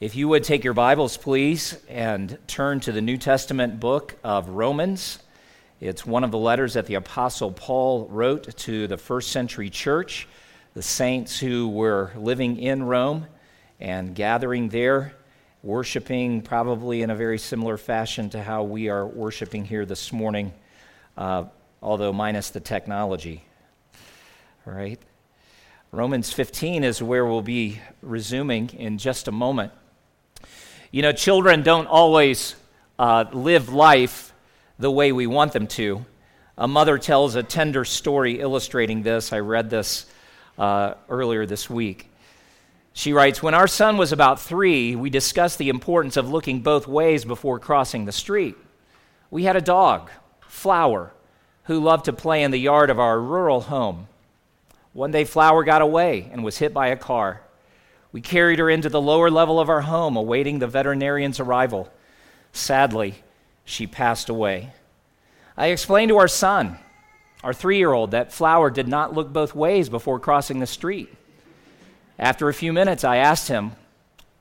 If you would take your Bibles, please, and turn to the New Testament book of Romans. It's one of the letters that the Apostle Paul wrote to the first century church, the saints who were living in Rome and gathering there, worshiping probably in a very similar fashion to how we are worshiping here this morning, uh, although minus the technology. All right? Romans 15 is where we'll be resuming in just a moment. You know, children don't always uh, live life the way we want them to. A mother tells a tender story illustrating this. I read this uh, earlier this week. She writes When our son was about three, we discussed the importance of looking both ways before crossing the street. We had a dog, Flower, who loved to play in the yard of our rural home. One day, Flower got away and was hit by a car. We carried her into the lower level of our home, awaiting the veterinarian's arrival. Sadly, she passed away. I explained to our son, our three year old, that Flower did not look both ways before crossing the street. After a few minutes, I asked him,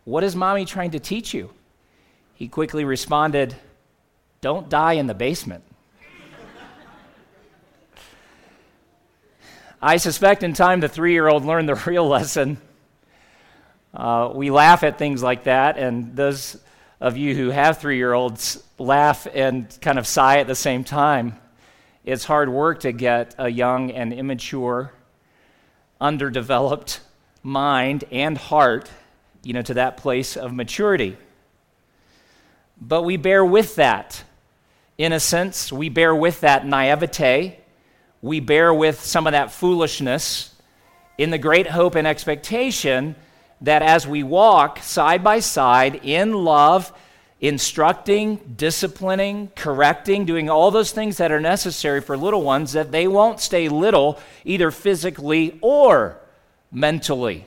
What is mommy trying to teach you? He quickly responded, Don't die in the basement. I suspect in time the three year old learned the real lesson uh, we laugh at things like that, and those of you who have three year olds laugh and kind of sigh at the same time. It's hard work to get a young and immature, underdeveloped mind and heart, you know, to that place of maturity. But we bear with that. innocence, we bear with that naivete. We bear with some of that foolishness in the great hope and expectation that as we walk side by side in love, instructing, disciplining, correcting, doing all those things that are necessary for little ones, that they won't stay little either physically or mentally.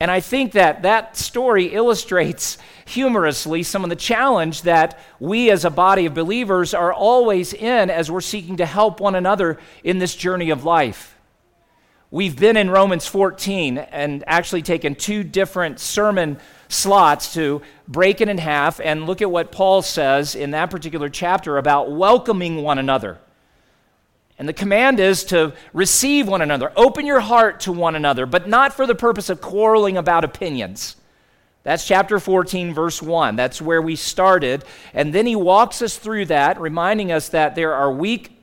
And I think that that story illustrates humorously some of the challenge that we as a body of believers are always in as we're seeking to help one another in this journey of life. We've been in Romans 14 and actually taken two different sermon slots to break it in half and look at what Paul says in that particular chapter about welcoming one another. And the command is to receive one another, open your heart to one another, but not for the purpose of quarreling about opinions. That's chapter 14, verse 1. That's where we started. And then he walks us through that, reminding us that there are weak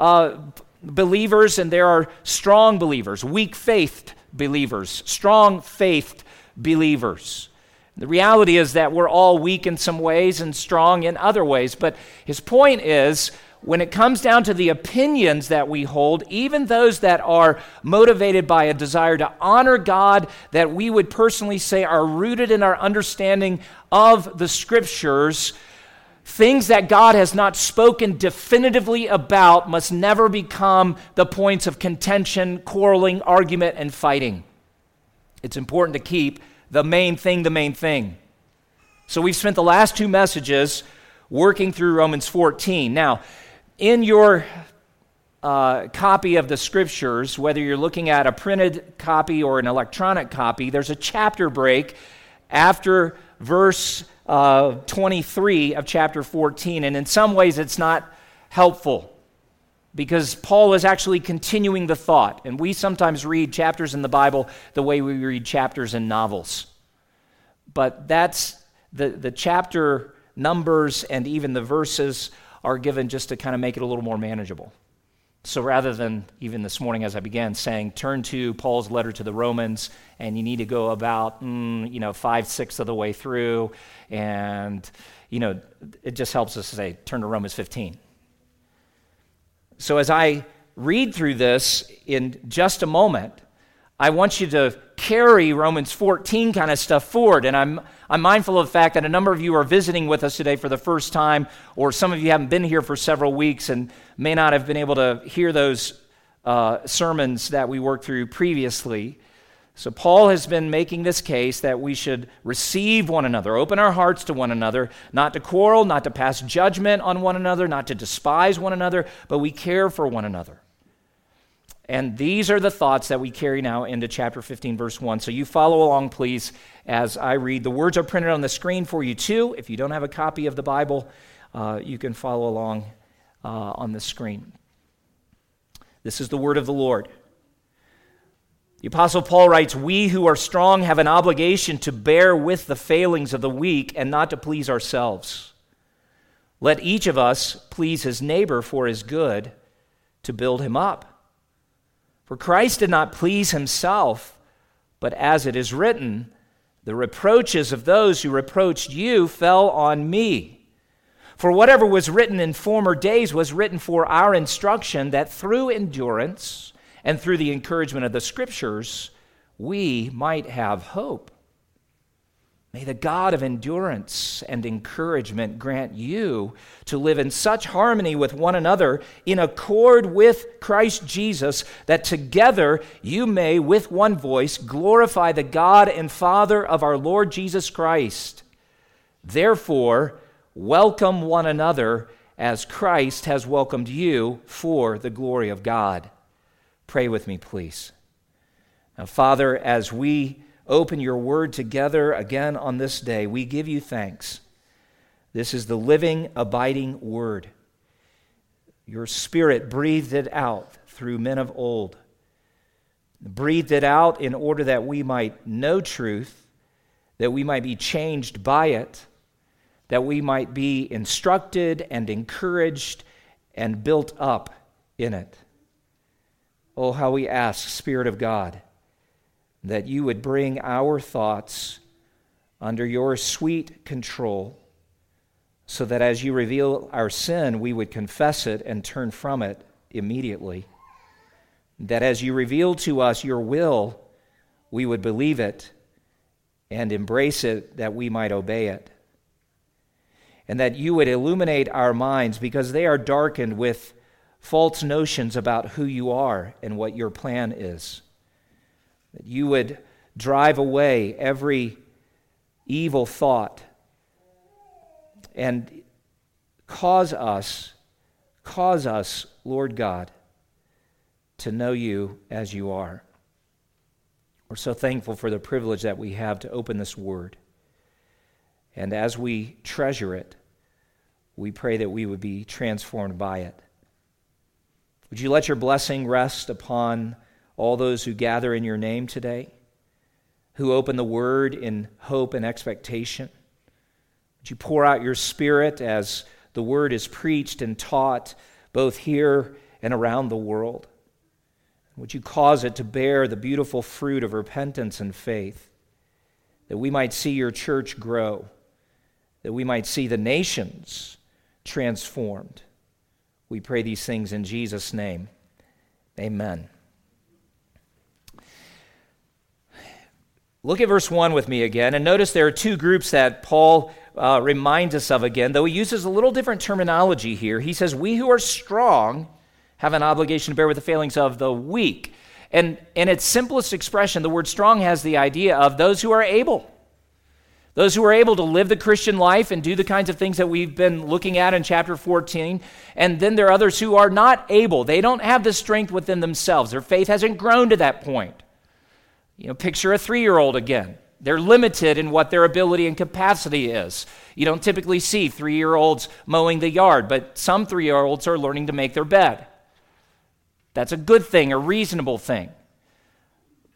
uh, believers and there are strong believers, weak faithed believers, strong faithed believers. The reality is that we're all weak in some ways and strong in other ways. But his point is when it comes down to the opinions that we hold, even those that are motivated by a desire to honor God, that we would personally say are rooted in our understanding of the scriptures, Things that God has not spoken definitively about must never become the points of contention, quarreling, argument, and fighting. It's important to keep the main thing the main thing. So we've spent the last two messages working through Romans 14. Now, in your uh, copy of the scriptures, whether you're looking at a printed copy or an electronic copy, there's a chapter break after verse uh, 23 of chapter 14. And in some ways, it's not helpful because Paul is actually continuing the thought. And we sometimes read chapters in the Bible the way we read chapters in novels. But that's the, the chapter numbers and even the verses are given just to kind of make it a little more manageable. So rather than even this morning as I began saying, turn to Paul's letter to the Romans, and you need to go about, mm, you know, five, six of the way through, and, you know, it just helps us to say, turn to Romans 15. So as I read through this in just a moment, I want you to carry Romans 14 kind of stuff forward. And I'm, I'm mindful of the fact that a number of you are visiting with us today for the first time, or some of you haven't been here for several weeks and may not have been able to hear those uh, sermons that we worked through previously. So, Paul has been making this case that we should receive one another, open our hearts to one another, not to quarrel, not to pass judgment on one another, not to despise one another, but we care for one another. And these are the thoughts that we carry now into chapter 15, verse 1. So you follow along, please, as I read. The words are printed on the screen for you, too. If you don't have a copy of the Bible, uh, you can follow along uh, on the screen. This is the word of the Lord. The Apostle Paul writes, We who are strong have an obligation to bear with the failings of the weak and not to please ourselves. Let each of us please his neighbor for his good to build him up. For Christ did not please himself, but as it is written, the reproaches of those who reproached you fell on me. For whatever was written in former days was written for our instruction, that through endurance and through the encouragement of the Scriptures, we might have hope. May the God of endurance and encouragement grant you to live in such harmony with one another, in accord with Christ Jesus, that together you may, with one voice, glorify the God and Father of our Lord Jesus Christ. Therefore, welcome one another as Christ has welcomed you for the glory of God. Pray with me, please. Now, Father, as we open your word together again on this day, we give you thanks. This is the living, abiding word. Your spirit breathed it out through men of old, breathed it out in order that we might know truth, that we might be changed by it, that we might be instructed and encouraged and built up in it. Oh, how we ask, Spirit of God that you would bring our thoughts under your sweet control, so that as you reveal our sin, we would confess it and turn from it immediately. That as you reveal to us your will, we would believe it and embrace it that we might obey it. And that you would illuminate our minds because they are darkened with false notions about who you are and what your plan is that you would drive away every evil thought and cause us, cause us, Lord God, to know you as you are. We're so thankful for the privilege that we have to open this word. And as we treasure it, we pray that we would be transformed by it. Would you let your blessing rest upon all those who gather in your name today, who open the word in hope and expectation. Would you pour out your spirit as the word is preached and taught both here and around the world? Would you cause it to bear the beautiful fruit of repentance and faith, that we might see your church grow, that we might see the nations transformed? We pray these things in Jesus' name. Amen. Look at verse 1 with me again, and notice there are two groups that Paul uh, reminds us of again, though he uses a little different terminology here. He says, We who are strong have an obligation to bear with the failings of the weak. And in its simplest expression, the word strong has the idea of those who are able. Those who are able to live the Christian life and do the kinds of things that we've been looking at in chapter 14. And then there are others who are not able. They don't have the strength within themselves. Their faith hasn't grown to that point. You know, picture a three year old again. They're limited in what their ability and capacity is. You don't typically see three year olds mowing the yard, but some three year olds are learning to make their bed. That's a good thing, a reasonable thing.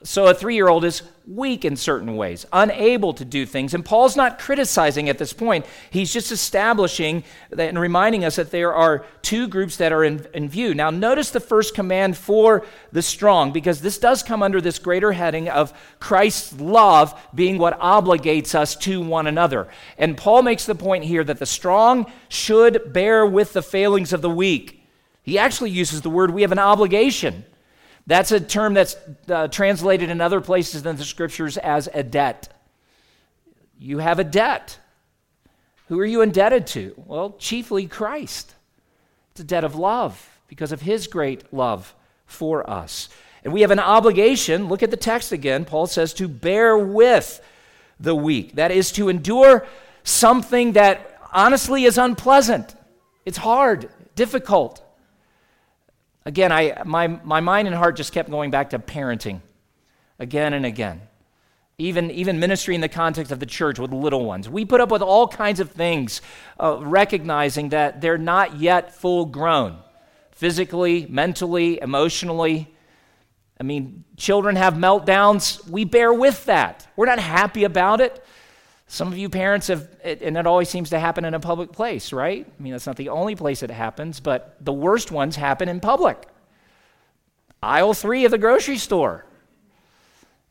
So a three year old is weak in certain ways, unable to do things. And Paul's not criticizing at this point. He's just establishing and reminding us that there are two groups that are in, in, view. Now, notice the first command for the strong, because this does come under this greater heading of Christ's love being what obligates us to one another. And Paul makes the point here that the strong should bear with the failings of the weak. He actually uses the word we have an obligation. That's a term that's uh, translated in other places in the scriptures as a debt. You have a debt. Who are you indebted to? Well, chiefly Christ. It's a debt of love because of his great love for us. And we have an obligation, look at the text again. Paul says to bear with the weak. That is to endure something that honestly is unpleasant. It's hard, difficult. Again, I, my, my mind and heart just kept going back to parenting again and again. Even, even ministry in the context of the church with little ones. We put up with all kinds of things, uh, recognizing that they're not yet full grown physically, mentally, emotionally. I mean, children have meltdowns. We bear with that. We're not happy about it. Some of you parents have, and it always seems to happen in a public place, right? I mean, that's not the only place it happens, but the worst ones happen in public. Aisle three of the grocery store.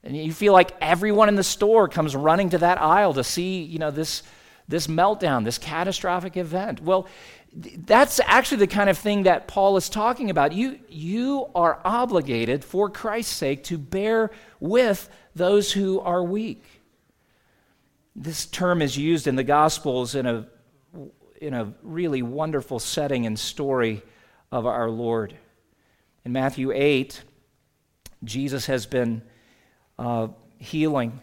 And you feel like everyone in the store comes running to that aisle to see, you know, this, this meltdown, this catastrophic event. Well, that's actually the kind of thing that Paul is talking about. You, you are obligated, for Christ's sake, to bear with those who are weak. This term is used in the Gospels in a, in a really wonderful setting and story of our Lord. In Matthew 8, Jesus has been uh, healing,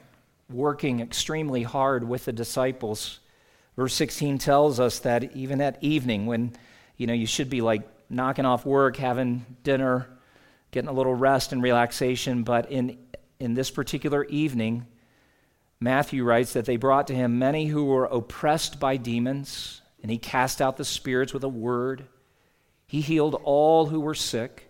working extremely hard with the disciples. Verse 16 tells us that even at evening, when you know you should be like knocking off work, having dinner, getting a little rest and relaxation, but in in this particular evening, Matthew writes that they brought to him many who were oppressed by demons, and he cast out the spirits with a word. He healed all who were sick.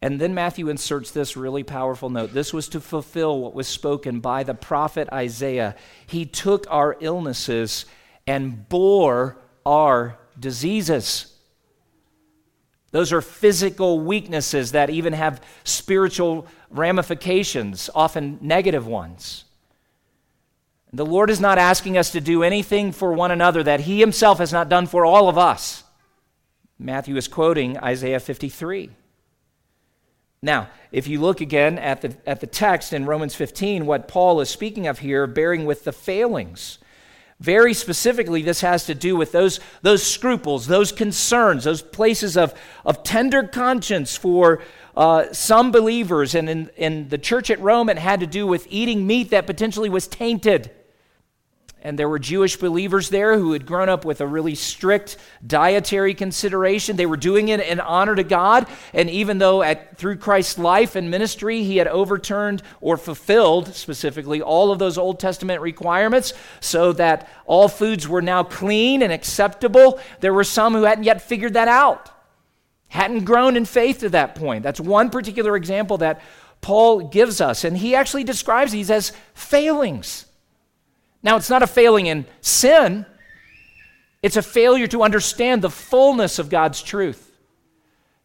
And then Matthew inserts this really powerful note. This was to fulfill what was spoken by the prophet Isaiah. He took our illnesses and bore our diseases. Those are physical weaknesses that even have spiritual ramifications, often negative ones. The Lord is not asking us to do anything for one another that He Himself has not done for all of us. Matthew is quoting Isaiah 53. Now, if you look again at the, at the text in Romans 15, what Paul is speaking of here, bearing with the failings. Very specifically, this has to do with those, those scruples, those concerns, those places of, of tender conscience for uh, some believers. And in, in the church at Rome, it had to do with eating meat that potentially was tainted. And there were Jewish believers there who had grown up with a really strict dietary consideration. They were doing it in honor to God. And even though at, through Christ's life and ministry, he had overturned or fulfilled specifically all of those Old Testament requirements so that all foods were now clean and acceptable, there were some who hadn't yet figured that out, hadn't grown in faith to that point. That's one particular example that Paul gives us. And he actually describes these as failings. Now, it's not a failing in sin, it's a failure to understand the fullness of God's truth.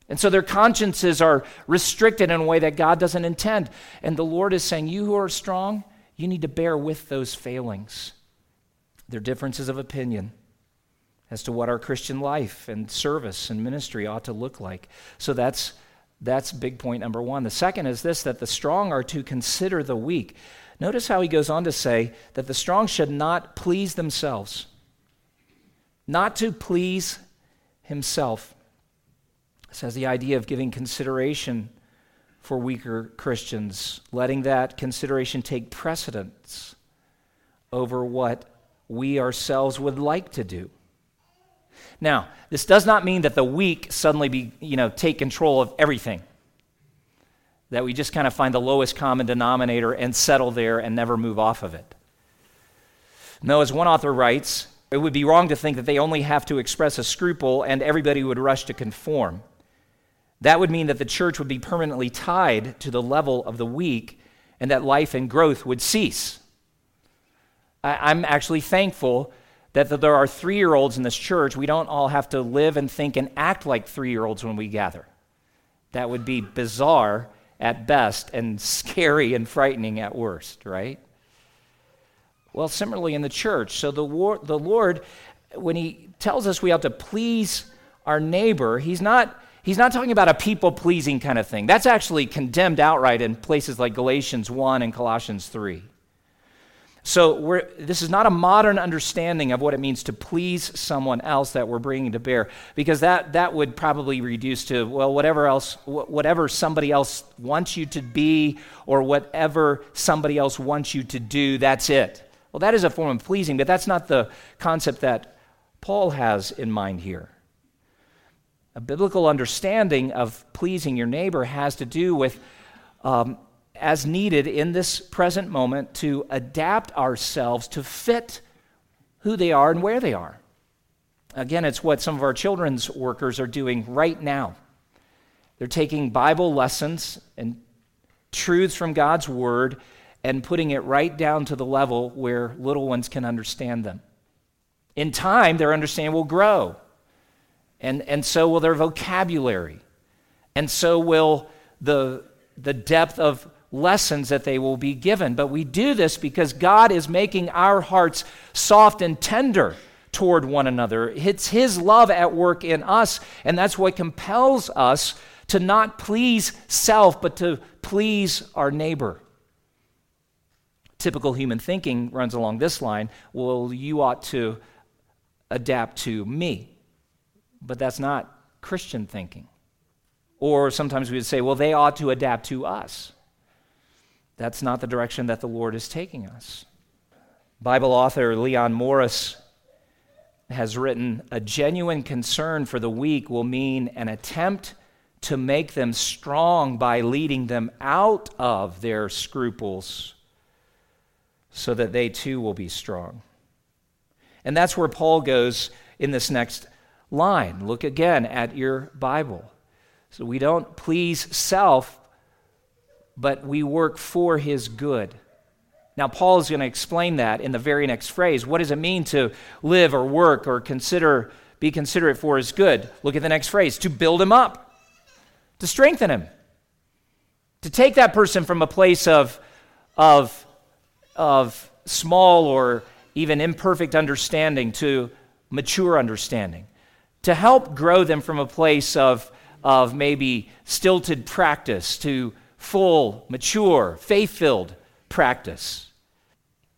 And so their consciences are restricted in a way that God doesn't intend. And the Lord is saying, You who are strong, you need to bear with those failings. Their differences of opinion as to what our Christian life and service and ministry ought to look like. So that's that's big point number 1. The second is this that the strong are to consider the weak. Notice how he goes on to say that the strong should not please themselves, not to please himself. This has the idea of giving consideration for weaker Christians, letting that consideration take precedence over what we ourselves would like to do. Now, this does not mean that the weak suddenly be, you know, take control of everything that we just kind of find the lowest common denominator and settle there and never move off of it. No, as one author writes, it would be wrong to think that they only have to express a scruple and everybody would rush to conform. That would mean that the church would be permanently tied to the level of the weak and that life and growth would cease. I, am actually thankful that there are three year olds in this church. We don't all have to live and think and act like three year olds when we gather. That would be bizarre at best and scary and frightening at worst, right? Well, similarly in the church. So the, war, the Lord, when He tells us we have to please our neighbor, He's not. He's not talking about a people pleasing kind of thing. That's actually condemned outright in places like Galatians 1 and Colossians 3. So this is not a modern understanding of what it means to please someone else that we're bringing to bear, because that, that would probably reduce to, well, whatever else, whatever somebody else wants you to be or whatever somebody else wants you to do, that's it. Well, that is a form of pleasing, but that's not the concept that Paul has in mind here. A biblical understanding of pleasing your neighbor has to do with, um, as needed in this present moment, to adapt ourselves to fit who they are and where they are. Again, it's what some of our children's workers are doing right now. They're taking Bible lessons and truths from God's Word and putting it right down to the level where little ones can understand them. In time, their understanding will grow, and, and so will their vocabulary, and so will the, the depth of lessons that they will be given. But we do this because God is making our hearts soft and tender toward one another. It's His love at work in us, and that's what compels us to not please self, but to please our neighbor. Typical human thinking runs along this line well, you ought to adapt to me. But that's not Christian thinking. Or sometimes we would say, well, they ought to adapt to us. That's not the direction that the Lord is taking us. Bible author Leon Morris has written a genuine concern for the weak will mean an attempt to make them strong by leading them out of their scruples so that they too will be strong. And that's where Paul goes in this next line. Look again at your Bible. So we don't please self, but we work for his good. Now, Paul is going to explain that in the very next phrase. What does it mean to live or work or consider, be considerate for his good? Look at the next phrase to build him up, to strengthen him, to take that person from a place of, of, of small or even imperfect understanding to mature understanding, to help grow them from a place of, of maybe stilted practice to full, mature, faith filled practice.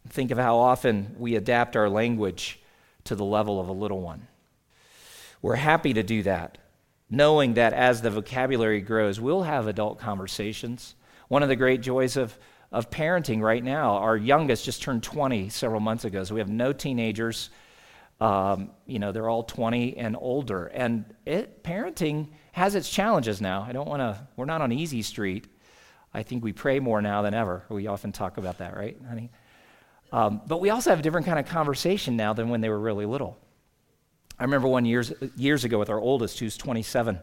Think of how often we adapt our language to the level of a little one. We're happy to do that, knowing that as the vocabulary grows, we'll have adult conversations. One of the great joys of, of parenting right now, our youngest just turned 20 several months ago, so we have no teenagers. Um, you know, they're all 20 and older. And it, parenting has its challenges now. I don't want to, we're not on easy street. I think we pray more now than ever. We often talk about that, right, honey? Um, but we also have a different kind of conversation now than when they were really little. I remember one years, years ago with our oldest, who's 27,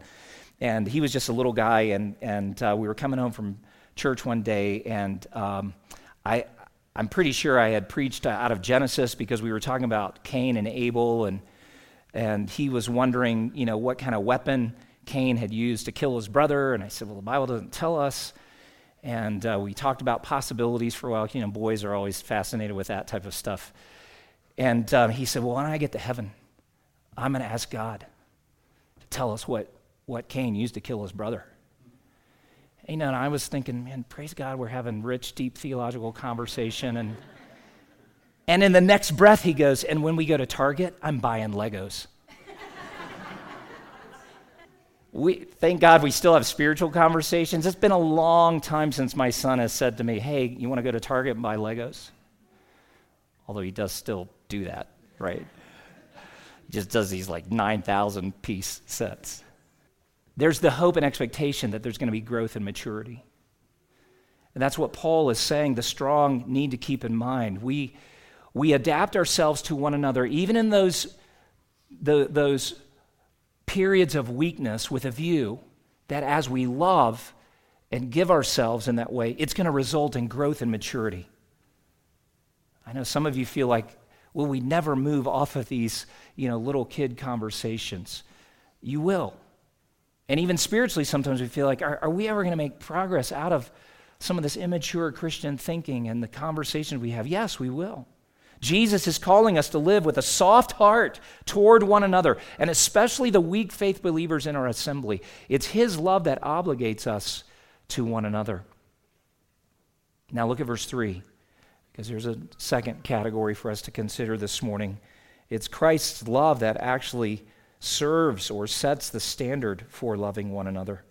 and he was just a little guy, and, and uh, we were coming home from church one day, and um, I, I'm pretty sure I had preached out of Genesis because we were talking about Cain and Abel, and, and he was wondering, you know, what kind of weapon Cain had used to kill his brother, and I said, well, the Bible doesn't tell us. And uh, we talked about possibilities for a while. You know, boys are always fascinated with that type of stuff. And um, he said, Well, when I get to heaven, I'm going to ask God to tell us what, what Cain used to kill his brother. You know, and I was thinking, man, praise God, we're having rich, deep theological conversation. And, and in the next breath, he goes, And when we go to Target, I'm buying Legos we thank God we still have spiritual conversations. It's been a long time since my son has said to me, "Hey, you want to go to Target and buy Legos?" Although he does still do that, right? He just does these like 9,000 piece sets. There's the hope and expectation that there's going to be growth and maturity. And that's what Paul is saying the strong need to keep in mind. We, we adapt ourselves to one another, even in those, the, those periods of weakness with a view that as we love and give ourselves in that way, it's going to result in growth and maturity. I know some of you feel like, will we never move off of these, you know, little kid conversations? You will. And even spiritually, sometimes we feel like, are, are we ever going to make progress out of some of this immature Christian thinking and the conversations we have? Yes, we will. Jesus is calling us to live with a soft heart toward one another, and especially the weak faith believers in our assembly. It's His love that obligates us to one another. Now, look at verse 3, because there's a second category for us to consider this morning. It's Christ's love that actually serves or sets the standard for loving one another.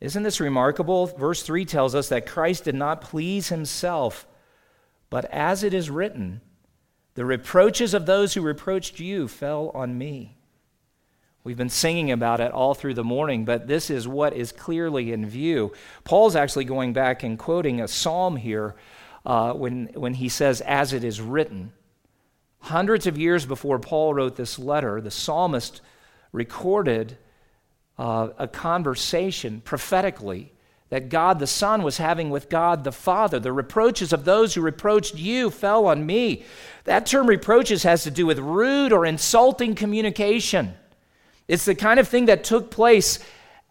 Isn't this remarkable? Verse 3 tells us that Christ did not please himself but as it is written, the reproaches of those who reproached you fell on me. We've been singing about it all through the morning, but this is what is clearly in view. Paul's actually going back and quoting a psalm here uh, when, when he says, as it is written. Hundreds of years before Paul wrote this letter, the psalmist recorded uh, a conversation prophetically that God the Son was having with God the Father. The reproaches of those who reproached you fell on me. That term reproaches has to do with rude or insulting communication. It's the kind of thing that took place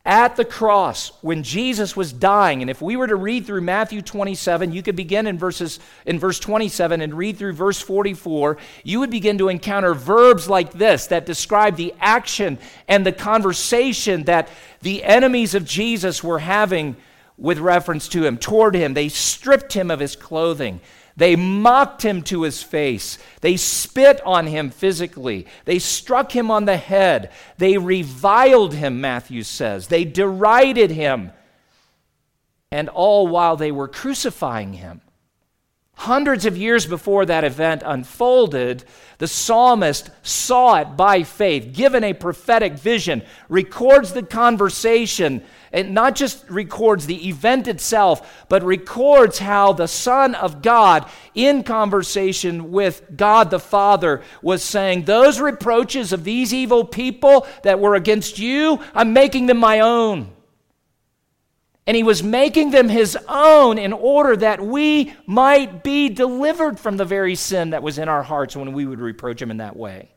at the cross when Jesus was dying. And if we were to read through Matthew 27, you could begin in verses in verse 27 and read through verse 44, you would begin to encounter verbs like this that describe the action and the conversation that the enemies of Jesus were having with reference to him, toward him. They stripped him of his clothing. They mocked him to his face. They spit on him physically. They struck him on the head. They reviled him, Matthew says. They derided him. And all while they were crucifying him. Hundreds of years before that event unfolded, the psalmist saw it by faith, given a prophetic vision, records the conversation it not just records the event itself, but records how the Son of God, in conversation with God the Father, was saying, Those reproaches of these evil people that were against you, I'm making them my own. And he was making them his own in order that we might be delivered from the very sin that was in our hearts when we would reproach him in that way.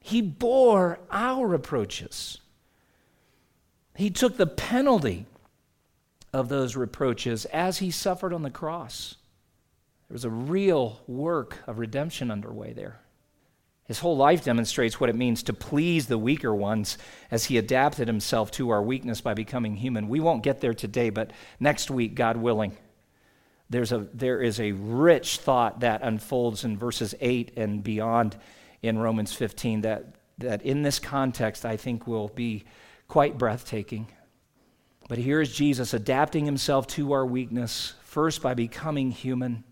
He bore our reproaches. He took the penalty of those reproaches as he suffered on the cross. There was a real work of redemption underway there. His whole life demonstrates what it means to please the weaker ones as he adapted himself to our weakness by becoming human. We won't get there today, but next week, God willing, there's a, there is a rich thought that unfolds in verses 8 and beyond in Romans 15 that, that in this context I think will be quite breathtaking. But here is Jesus adapting himself to our weakness, first by becoming human,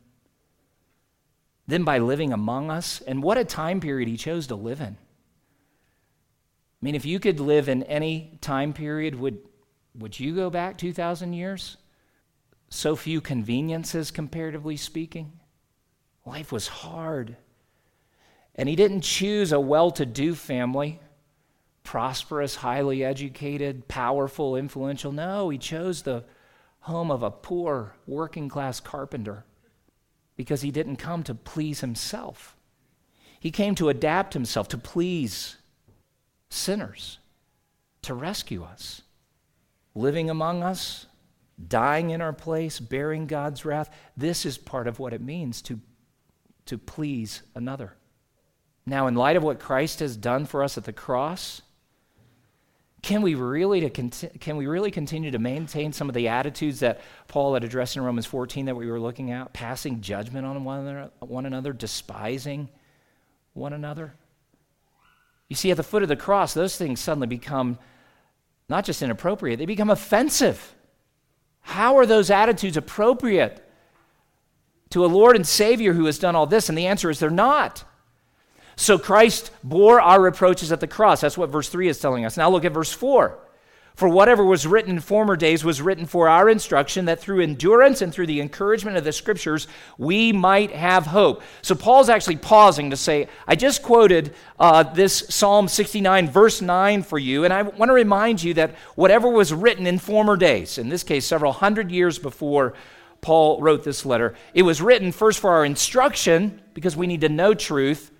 then by living among us. And what a time period he chose to live in. I mean, if you could live in any time period, would, would you go back 2,000 years? So few conveniences, comparatively speaking. Life was hard. And he didn't choose a well to do family prosperous, highly educated, powerful, influential. No, he chose the home of a poor, working class carpenter because he didn't come to please himself. He came to adapt himself, to please sinners, to rescue us, living among us, dying in our place, bearing God's wrath. This is part of what it means to, to please another. Now, in light of what Christ has done for us at the cross, can we really to conti- can we really continue to maintain some of the attitudes that Paul had addressed in Romans 14 that we were looking at, passing judgment on one one another, despising one another? You see, at the foot of the cross, those things suddenly become not just inappropriate, they become offensive. How are those attitudes appropriate to a Lord and Savior who has done all this? And the answer is they're not. So Christ bore our reproaches at the cross. That's what verse 3 is telling us. Now look at verse 4. For whatever was written in former days was written for our instruction, that through endurance and through the encouragement of the scriptures, we might have hope. So Paul's actually pausing to say, I just quoted uh, this Psalm 69, verse 9 for you, and I want to remind you that whatever was written in former days, in this case, several hundred years before Paul wrote this letter, it was written first for our instruction, because we need to know truth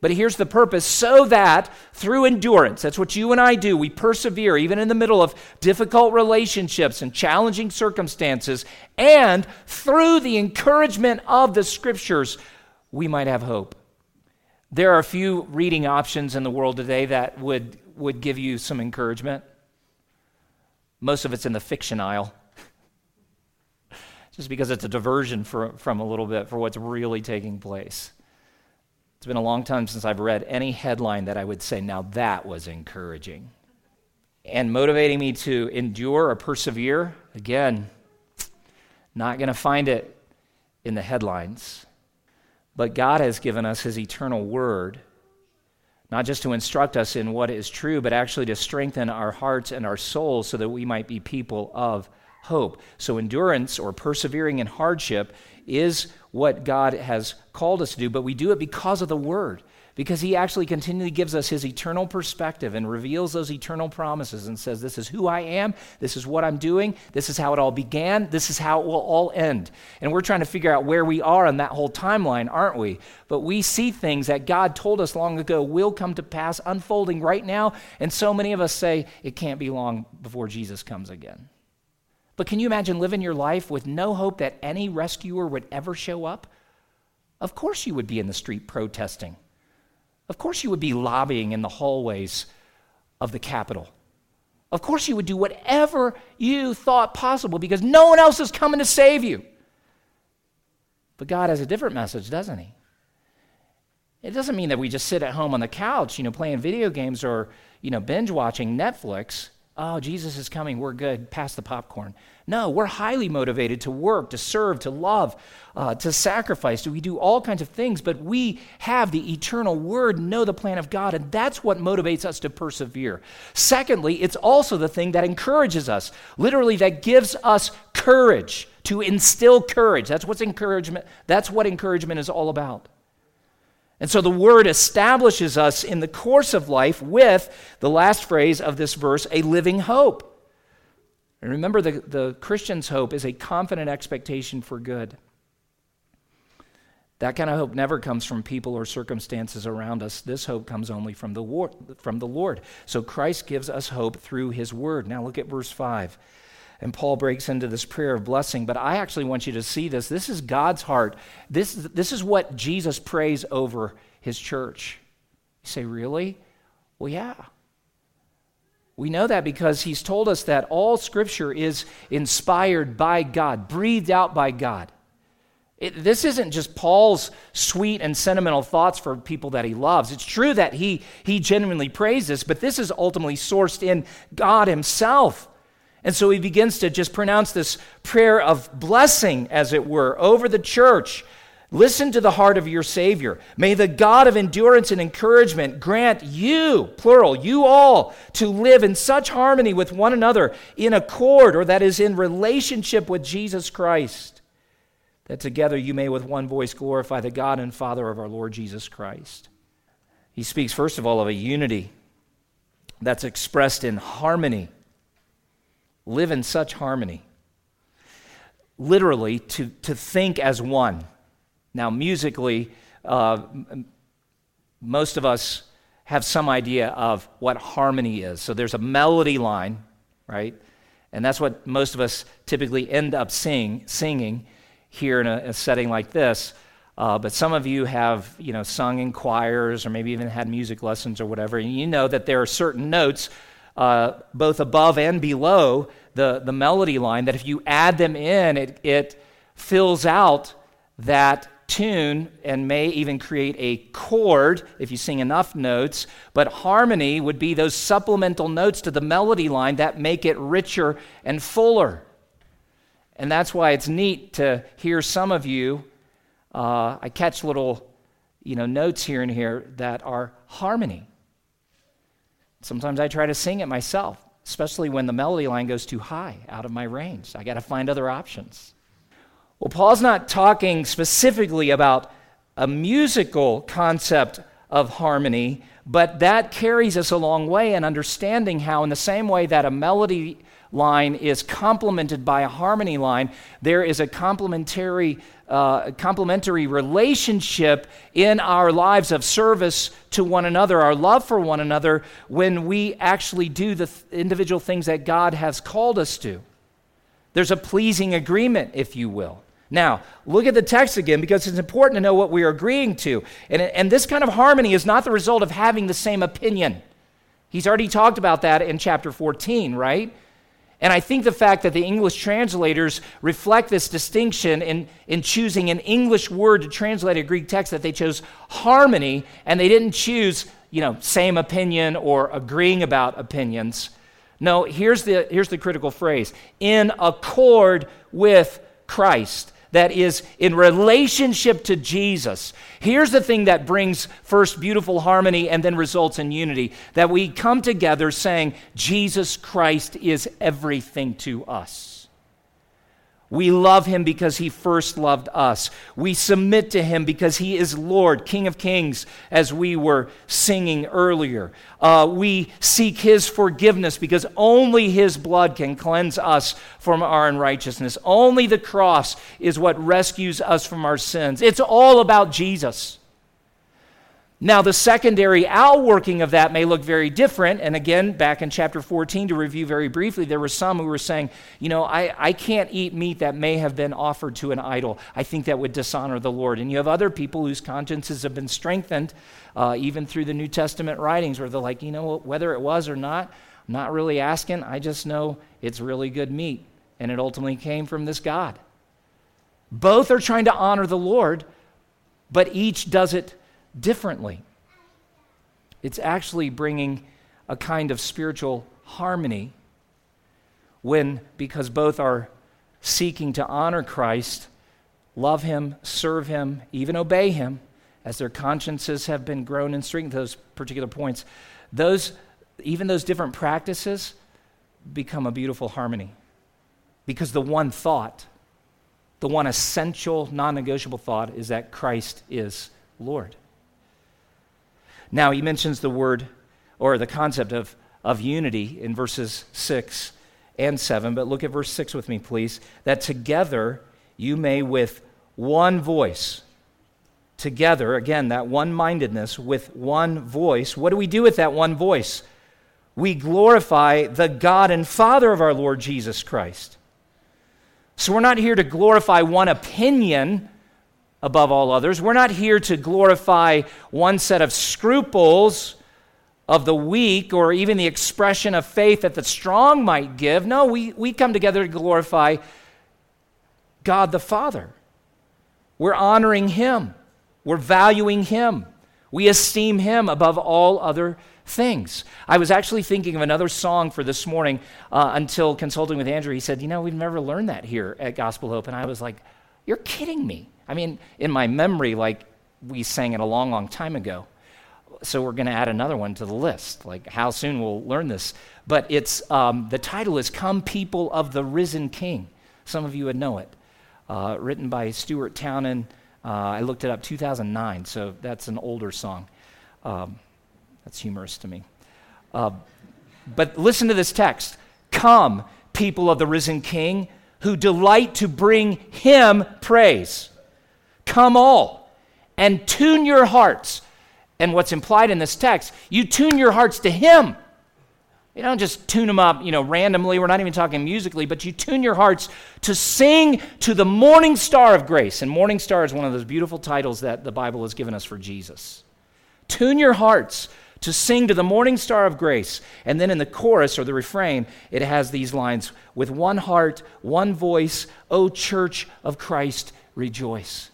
but here's the purpose so that through endurance, that's what you and I do, we persevere even in the middle of difficult relationships and challenging circumstances, and through the encouragement of the scriptures, we might have hope. There are a few reading options in the world today that would, would give you some encouragement. Most of it's in the fiction aisle, just because it's a diversion for, from a little bit for what's really taking place. It's been a long time since I've read any headline that I would say, now that was encouraging. And motivating me to endure or persevere, again, not going to find it in the headlines. But God has given us His eternal word not just to instruct us in what is true, but actually to strengthen our hearts and our souls so that we might be people of hope. So, endurance or persevering in hardship is what God has called us to do, but we do it because of the Word because he actually continually gives us his eternal perspective and reveals those eternal promises and says, This is who I am, this is what I'm doing, this is how it all began, this is how it will all end. And we're trying to figure out where we are on that whole timeline, aren't we? But we see things that God told us long ago will come to pass, unfolding right now. And so many of us say, It can't be long before Jesus comes again. But can you imagine living your life with no hope that any rescuer would ever show up? Of course, you would be in the street protesting. Of course, you would be lobbying in the hallways of the Capitol. Of course, you would do whatever you thought possible because no one else is coming to save you. But God has a different message, doesn't He? It doesn't mean that we just sit at home on the couch, you know, playing video games or, you know, binge watching Netflix. Oh, Jesus is coming. We're good. Pass the popcorn. No, we're highly motivated to work, to serve, to love, uh, to sacrifice. We do all kinds of things, but we have the eternal word, know the plan of God, and that's what motivates us to persevere. Secondly, it's also the thing that encourages us, literally, that gives us courage, to instill courage. That's what's encouragement. That's what encouragement is all about. And so the word establishes us in the course of life with the last phrase of this verse, a living hope. And remember, the, the Christian's hope is a confident expectation for good. That kind of hope never comes from people or circumstances around us. This hope comes only from the, war, from the Lord. So Christ gives us hope through his word. Now look at verse 5. And Paul breaks into this prayer of blessing, but I actually want you to see this. This is God's heart. This, this is what Jesus prays over his church. You say, Really? Well, yeah. We know that because he's told us that all scripture is inspired by God, breathed out by God. It, this isn't just Paul's sweet and sentimental thoughts for people that he loves. It's true that he, he genuinely prays this, but this is ultimately sourced in God himself. And so he begins to just pronounce this prayer of blessing, as it were, over the church. Listen to the heart of your Savior. May the God of endurance and encouragement grant you, plural, you all, to live in such harmony with one another, in accord, or that is in relationship with Jesus Christ, that together you may with one voice glorify the God and Father of our Lord Jesus Christ. He speaks, first of all, of a unity that's expressed in harmony live in such harmony. Literally, to, to think as one. Now, musically, uh, most of us have some idea of what harmony is. So there's a melody line, right? And that's what most of us typically end up sing, singing here in a, a setting like this. Uh, but some of you have, you know, sung in choirs or maybe even had music lessons or whatever, and you know that there are certain notes, uh, both above and below, the, the melody line that if you add them in, it, it fills out that tune and may even create a chord if you sing enough notes. But harmony would be those supplemental notes to the melody line that make it richer and fuller. And that's why it's neat to hear some of you. Uh, I catch little, you know, notes here and here that are harmony. Sometimes I try to sing it myself especially when the melody line goes too high out of my range. I got to find other options. Well, Paul's not talking specifically about a musical concept of harmony, but that carries us a long way in understanding how, in the same way that a melody line is complemented by a harmony line, there is a complementary, uh, complementary relationship in our lives of service to one another, our love for one another, when we actually do the th- individual things that God has called us to. There's a pleasing agreement, if you will. Now, look at the text again because it's important to know what we are agreeing to. And, and this kind of harmony is not the result of having the same opinion. He's already talked about that in chapter 14, right? And I think the fact that the English translators reflect this distinction in, in choosing an English word to translate a Greek text, that they chose harmony and they didn't choose, you know, same opinion or agreeing about opinions. No, here's the, here's the critical phrase in accord with Christ. That is in relationship to Jesus. Here's the thing that brings first beautiful harmony and then results in unity that we come together saying, Jesus Christ is everything to us. We love him because he first loved us. We submit to him because he is Lord, King of Kings, as we were singing earlier. Uh, we seek his forgiveness because only his blood can cleanse us from our unrighteousness. Only the cross is what rescues us from our sins. It's all about Jesus. Now, the secondary outworking of that may look very different. And again, back in chapter 14, to review very briefly, there were some who were saying, you know, I, I can't eat meat that may have been offered to an idol. I think that would dishonor the Lord. And you have other people whose consciences have been strengthened, uh, even through the New Testament writings, where they're like, you know, whether it was or not, I'm not really asking. I just know it's really good meat. And it ultimately came from this God. Both are trying to honor the Lord, but each does it differently. It's actually bringing a kind of spiritual harmony when, because both are seeking to honor Christ, love Him, serve Him, even obey Him, as their consciences have been grown and strengthened, those particular points, those, even those different practices become a beautiful harmony. Because the one thought, the one essential, non negotiable thought is that Christ is Lord. Now, he mentions the word or the concept of, of unity in verses 6 and 7, but look at verse 6 with me, please. That together you may with one voice, together, again, that one mindedness with one voice. What do we do with that one voice? We glorify the God and Father of our Lord Jesus Christ. So we're not here to glorify one opinion above all others. We're not here to glorify one set of scruples of the weak or even the expression of faith that the strong might give. No, we, we come together to glorify God the Father. We're honoring Him, we're valuing Him, we esteem Him above all other things. I was actually thinking of another song for this morning uh, until consulting with Andrew. He said, You know, we've never learned that here at Gospel Hope. And I was like, You're kidding me. I mean, in my memory, like we sang it a long, long time ago. So we're going to add another one to the list. Like, how soon we'll learn this? But it's um, the title is "Come, People of the Risen King." Some of you would know it. Uh, written by Stuart Townend. Uh, I looked it up, 2009. So that's an older song. Um, that's humorous to me. Uh, but listen to this text: "Come, people of the risen King, who delight to bring Him praise." Come all and tune your hearts. And what's implied in this text, you tune your hearts to Him. You don't just tune them up, you know, randomly. We're not even talking musically, but you tune your hearts to sing to the morning star of grace. And morning star is one of those beautiful titles that the Bible has given us for Jesus. Tune your hearts to sing to the morning star of grace. And then in the chorus or the refrain, it has these lines with one heart, one voice, O church of Christ, rejoice.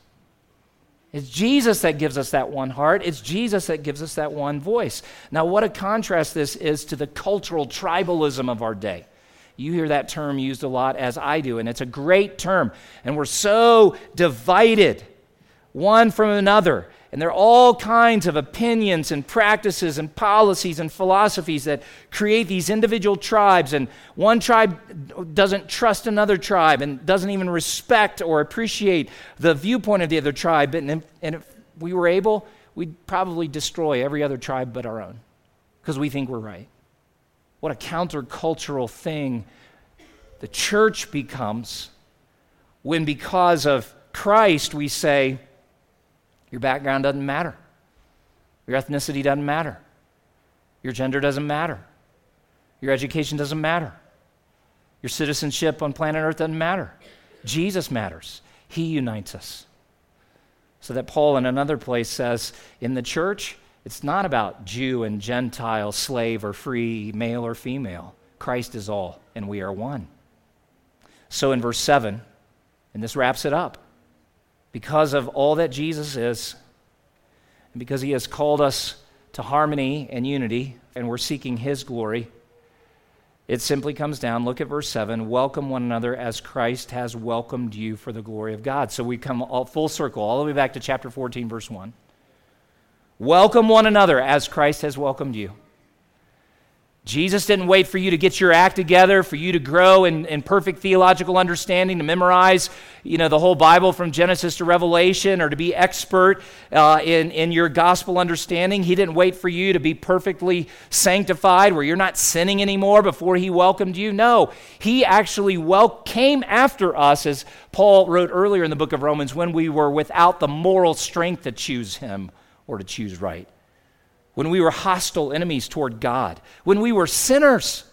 It's Jesus that gives us that one heart. It's Jesus that gives us that one voice. Now, what a contrast this is to the cultural tribalism of our day. You hear that term used a lot, as I do, and it's a great term. And we're so divided one from another. And there are all kinds of opinions and practices and policies and philosophies that create these individual tribes. And one tribe doesn't trust another tribe and doesn't even respect or appreciate the viewpoint of the other tribe. And, and if we were able, we'd probably destroy every other tribe but our own because we think we're right. What a countercultural thing the church becomes when, because of Christ, we say, your background doesn't matter. Your ethnicity doesn't matter. Your gender doesn't matter. Your education doesn't matter. Your citizenship on planet Earth doesn't matter. Jesus matters. He unites us. So that Paul in another place says in the church, it's not about Jew and Gentile, slave or free, male or female. Christ is all, and we are one. So in verse 7, and this wraps it up because of all that Jesus is, and because he has called us to harmony and unity, and we're seeking his glory, It simply comes down, look at verse 7 welcome one another as Christ has welcomed you for the glory of God. So we come all, full circle, all the way back to chapter 14, verse 1. Welcome one another as Christ has welcomed you. Jesus didn't wait for you to get your act together, for you to grow in, in perfect theological understanding, to memorize, you know, the whole Bible from Genesis to Revelation, or to be expert uh, in, in your gospel understanding. He didn't wait for you to be perfectly sanctified, where you're not sinning anymore before He welcomed you. No, He actually came after us, as Paul wrote earlier in the book of Romans, when we were without the moral strength to choose Him or to choose right when we were hostile enemies toward God, when we were sinners.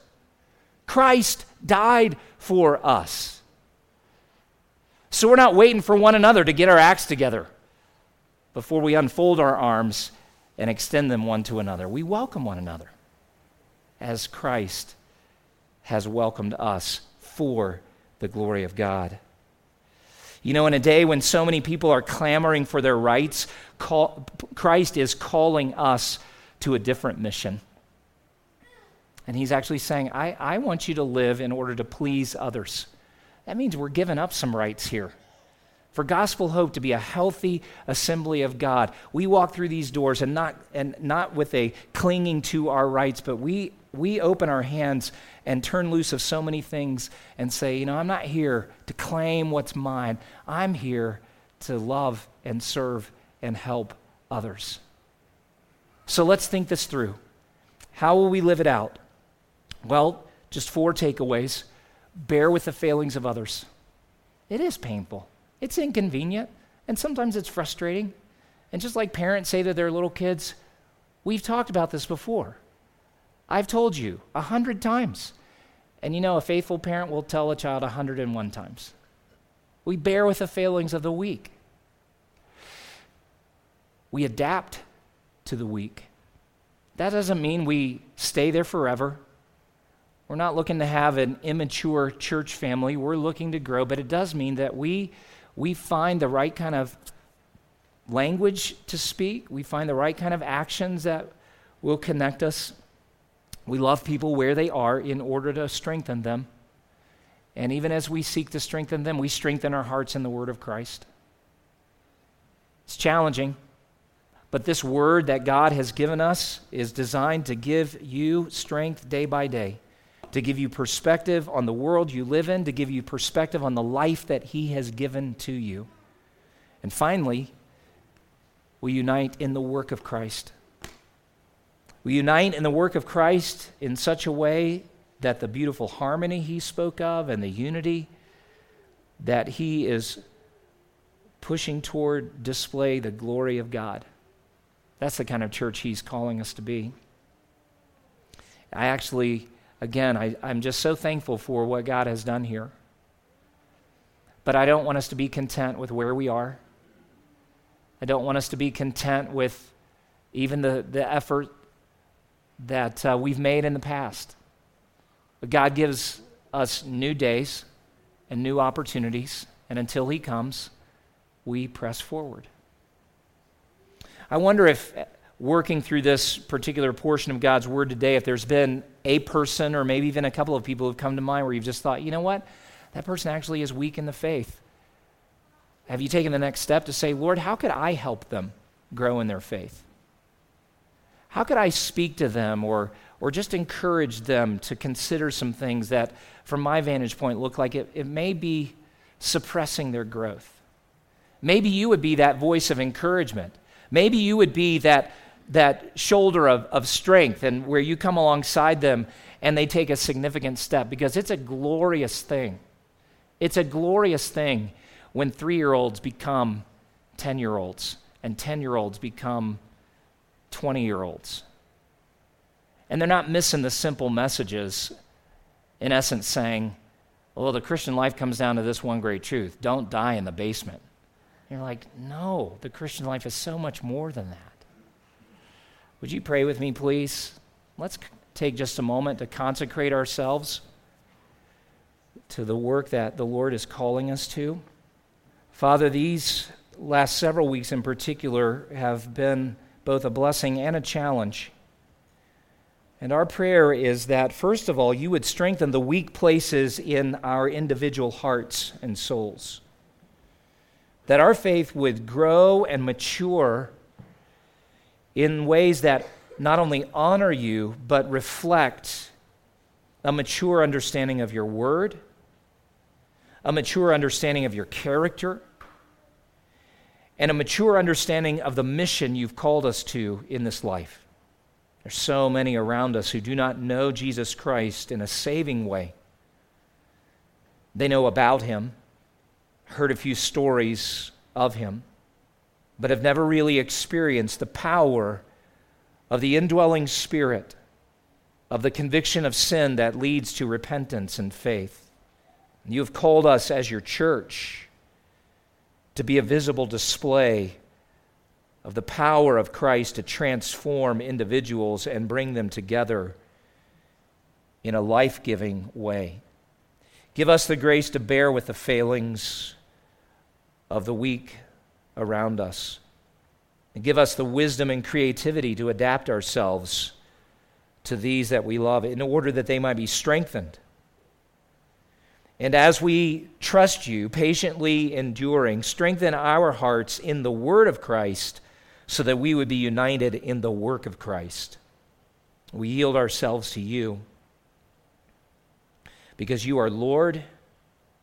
Christ died for us. So we're not waiting for one another to get our acts together before we unfold our arms and extend them one to another. We welcome one another as Christ has welcomed us for the glory of God. You know, in a day when so many people are clamoring for their rights, call, Christ is calling us to a different mission. And he's actually saying, I, I want you to live in order to please others. That means we're giving up some rights here. For Gospel Hope to be a healthy assembly of God, we walk through these doors and not, and not with a clinging to our rights, but we, we open our hands and turn loose of so many things and say, you know, I'm not here to claim what's mine. I'm here to love and serve and help others. So let's think this through. How will we live it out? Well, just four takeaways. Bear with the failings of others. It is painful, it's inconvenient, and sometimes it's frustrating. And just like parents say to their little kids, we've talked about this before. I've told you a hundred times. And you know, a faithful parent will tell a child a hundred and one times. We bear with the failings of the weak. We adapt to the weak. That doesn't mean we stay there forever. We're not looking to have an immature church family. We're looking to grow, but it does mean that we, we find the right kind of language to speak. We find the right kind of actions that will connect us. We love people where they are in order to strengthen them. And even as we seek to strengthen them, we strengthen our hearts in the Word of Christ. It's challenging. But this word that God has given us is designed to give you strength day by day, to give you perspective on the world you live in, to give you perspective on the life that He has given to you. And finally, we unite in the work of Christ. We unite in the work of Christ in such a way that the beautiful harmony He spoke of and the unity that He is pushing toward display the glory of God. That's the kind of church he's calling us to be. I actually, again, I, I'm just so thankful for what God has done here. But I don't want us to be content with where we are. I don't want us to be content with even the, the effort that uh, we've made in the past. But God gives us new days and new opportunities, and until He comes, we press forward. I wonder if working through this particular portion of God's Word today, if there's been a person or maybe even a couple of people who've come to mind where you've just thought, you know what? That person actually is weak in the faith. Have you taken the next step to say, Lord, how could I help them grow in their faith? How could I speak to them or, or just encourage them to consider some things that, from my vantage point, look like it, it may be suppressing their growth? Maybe you would be that voice of encouragement Maybe you would be that, that shoulder of, of strength and where you come alongside them and they take a significant step because it's a glorious thing. It's a glorious thing when three year olds become 10 year olds and 10 year olds become 20 year olds. And they're not missing the simple messages, in essence, saying, well, the Christian life comes down to this one great truth don't die in the basement. You're like, no, the Christian life is so much more than that. Would you pray with me, please? Let's take just a moment to consecrate ourselves to the work that the Lord is calling us to. Father, these last several weeks in particular have been both a blessing and a challenge. And our prayer is that, first of all, you would strengthen the weak places in our individual hearts and souls. That our faith would grow and mature in ways that not only honor you, but reflect a mature understanding of your word, a mature understanding of your character, and a mature understanding of the mission you've called us to in this life. There's so many around us who do not know Jesus Christ in a saving way. They know about him, heard a few stories of him, but have never really experienced the power of the indwelling spirit, of the conviction of sin that leads to repentance and faith. You have called us as your church to be a visible display of the power of Christ to transform individuals and bring them together in a life giving way. Give us the grace to bear with the failings of the weak around us. And give us the wisdom and creativity to adapt ourselves to these that we love in order that they might be strengthened. And as we trust you, patiently enduring, strengthen our hearts in the word of Christ so that we would be united in the work of Christ. We yield ourselves to you because you are Lord,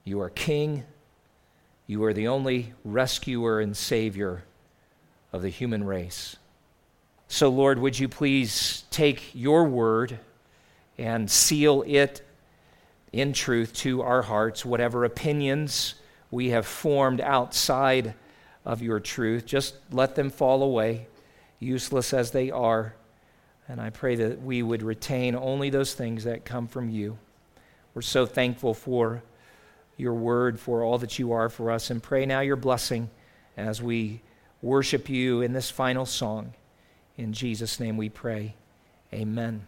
you are King, you are the only rescuer and Savior of the human race. So, Lord, would you please take your word and seal it in truth to our hearts, whatever opinions we have formed outside of your truth. Just let them fall away, useless as they are. And I pray that we would retain only those things that come from you. We're so thankful for your word, for all that you are for us. And pray now your blessing as we worship you in this final song. In Jesus' name we pray. Amen.